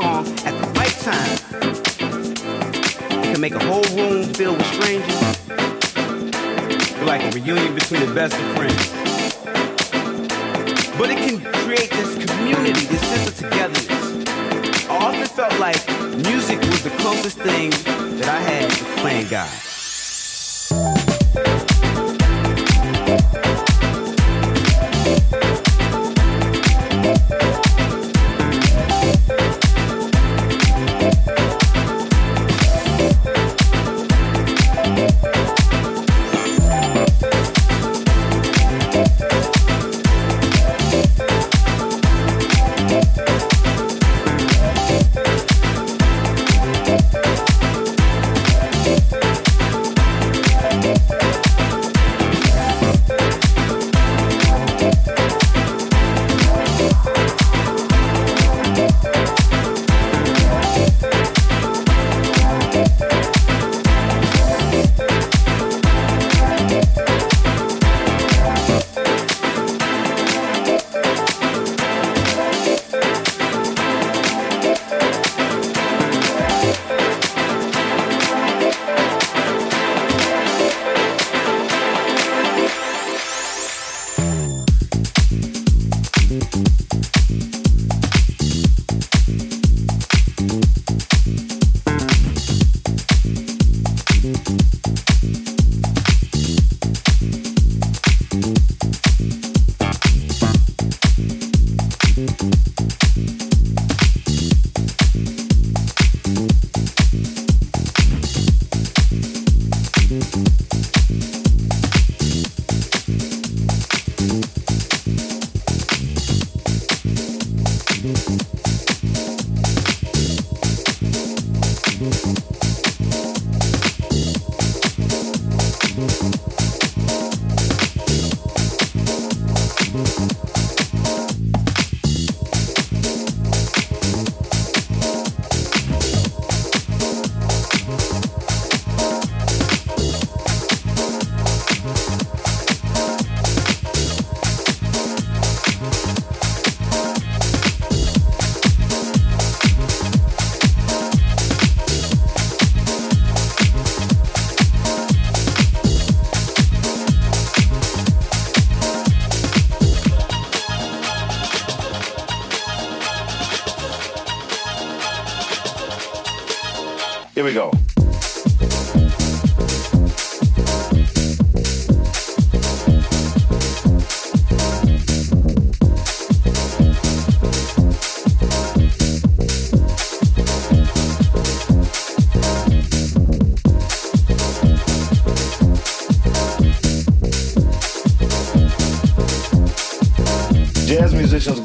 song at the right time, it can make a whole room filled with strangers. Feel like a reunion between the best of friends. But it can create this community, this sense of togetherness. I often felt like music was the closest thing that I had to playing God.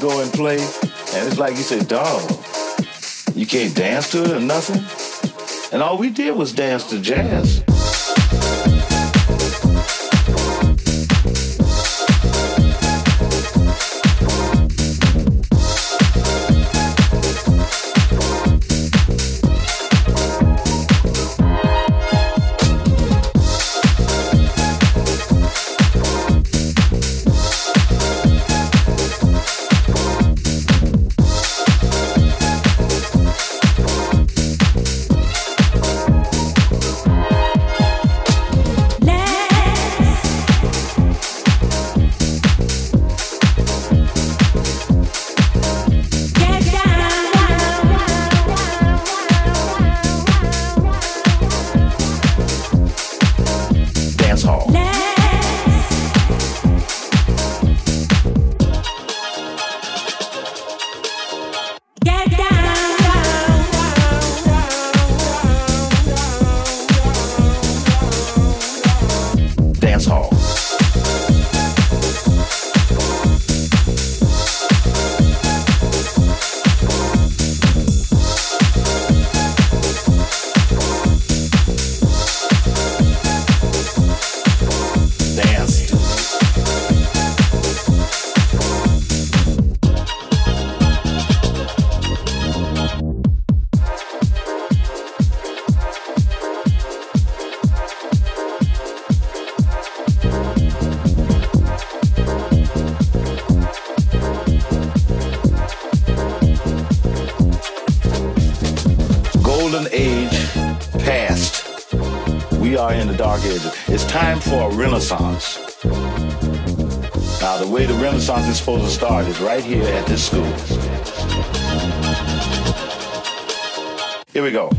Play, and it's like you said, dog, you can't dance to it or nothing. And all we did was dance to jazz. age past. We are in the dark ages. It's time for a renaissance. Now, the way the renaissance is supposed to start is right here at this school. Here we go.